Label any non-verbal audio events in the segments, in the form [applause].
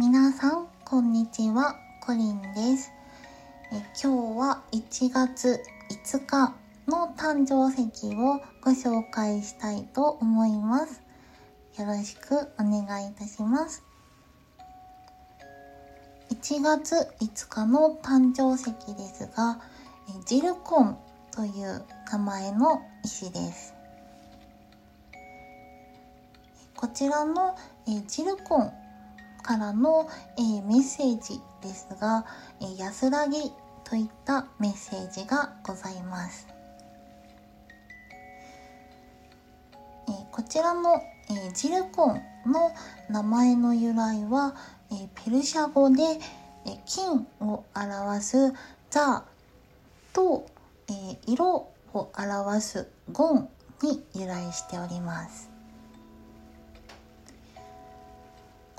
皆さんこんにちは。コリンです。え今日は1月5日の誕生石をご紹介したいと思います。よろしくお願いいたします。1月5日の誕生石ですがジルコンという名前の石です。こちらのジルコンからの、えー、メッセージですが、えー、安らぎといったメッセージがございます。えー、こちらの、えー、ジルコンの名前の由来は、えー、ペルシャ語で、えー、金を表すザと、えー、色を表すゴンに由来しております。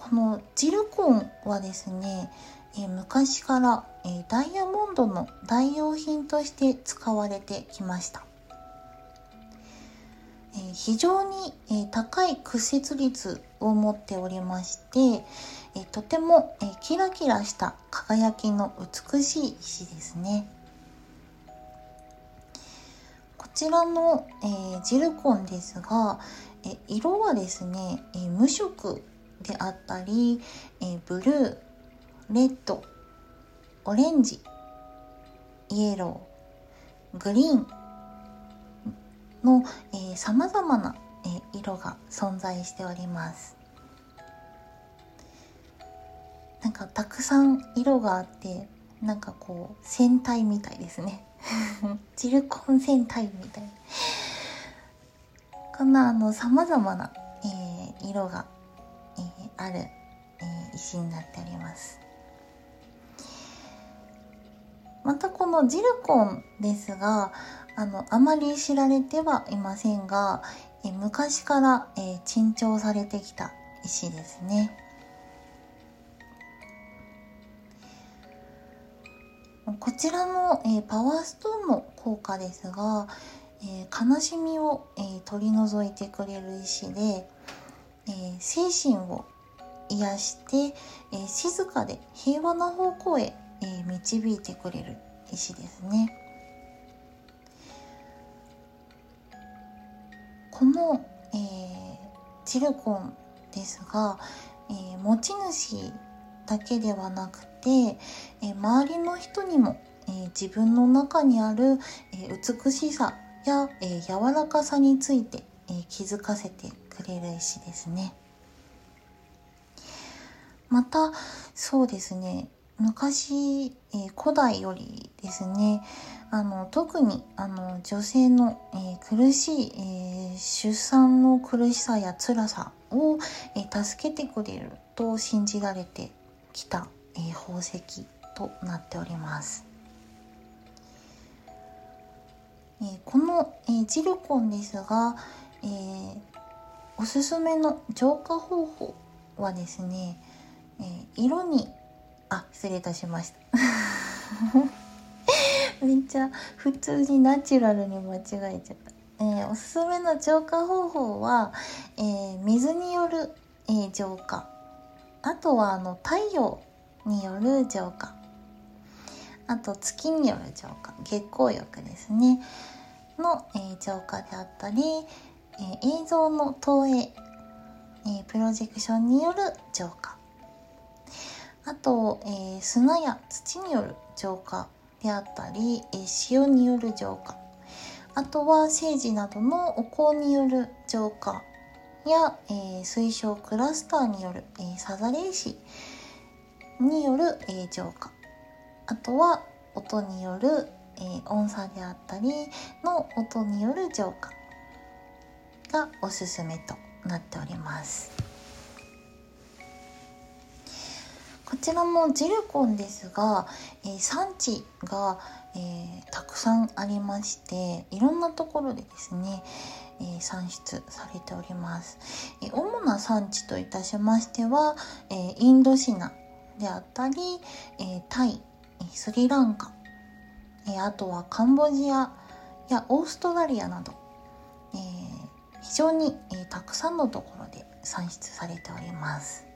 このジルコンはですね、え昔から、えダイヤモンドの代用品として使われてきました。え非常に、え高い屈折率を持っておりまして、えとても、えキラキラした輝きの美しい石ですね。こちらの、えジルコンですが、え色はですね、え無色であったり、えー、ブルーレッドオレンジイエローグリーンのさまざまな、えー、色が存在しております。なんかたくさん色があってなんかこう戦隊みたいですね。[laughs] ジルコン戦隊みたい。なこんなあのさまざまな、えー、色がある、えー、石になっております。またこのジルコンですがあのあまり知られてはいませんが、えー、昔から、えー、珍重されてきた石ですね。こちらの、えー、パワーストーンの効果ですが、えー、悲しみを、えー、取り除いてくれる石で、えー、精神を癒して、えー、静かで平和な方向へ、えー、導いてくれる石ですね。この、えー、チルコンですが、えー、持ち主だけではなくて、えー、周りの人にも、えー、自分の中にある、えー、美しさや、えー、柔らかさについて、えー、気づかせてくれる石ですね。またそうですね昔、えー、古代よりですねあの特にあの女性の、えー、苦しい、えー、出産の苦しさや辛さを、え助けてくれると信じられてきた、え宝石となっております。えこの、えジルコンですが、えおすすめの浄化方法はですねえー、色にあ失礼いたしました。[laughs] めっちゃ普通にナチュラルに間違えちゃった、えー、おすすめの浄化方法は、えー、水による、え浄化。あとはあの太陽による浄化。あと月による浄化。月光浴ですね。の、え、浄化であったり、え、映像の投影、え、プロジェクションによる浄化。あと、えー、砂や土による浄化であったり、えー、塩による浄化あとは政治などのお香による浄化や、えー、水晶クラスターによる、えー、サザレ石による、えー、浄化あとは音による、えー、音差であったりの音による浄化がおすすめとなっております。こちらのジルコンですが、えー、産地が、えー、たくさんありましていろんなところでですね、えー、産出されております、え主な産地といたしましては、えインドシナであったり、えタイスリランカ、えあとはカンボジアやオーストラリアなど、え非常に、えたくさんのところで産出されております。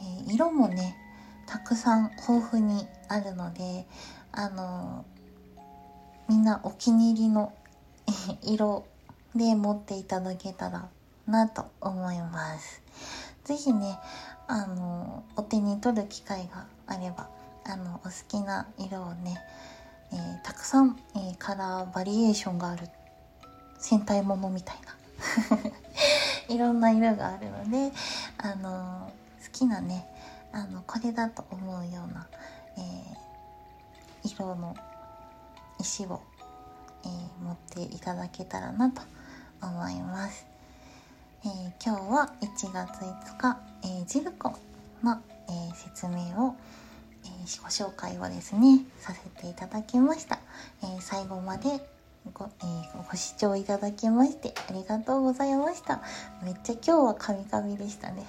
えー、色もねたくさん豊富にあるのであのみんなお気に入りの [laughs] 色で持っていただけたらなと思います。是非ねあのお手に取る機会があればあのお好きな色をね、えー、たくさん、えー、カラーバリエーションがある戦隊ものみたいな [laughs] いろんな色があるのであのきなねあのこれだと思うような、えー、色の石を、えー、持っていただけたらなと思います。えー、今日は1月5日、えー、ジルコの、えー、説明を、えご紹介をですねさせていただきました、え最後までご,、えご視聴いただきましてありがとうございました。めっちゃ今日はカミカミでしたね。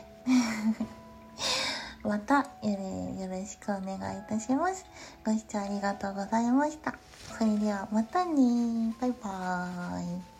また、よろしくお願いいたします。ご視聴ありがとうございました。それではまたねバイバーイ。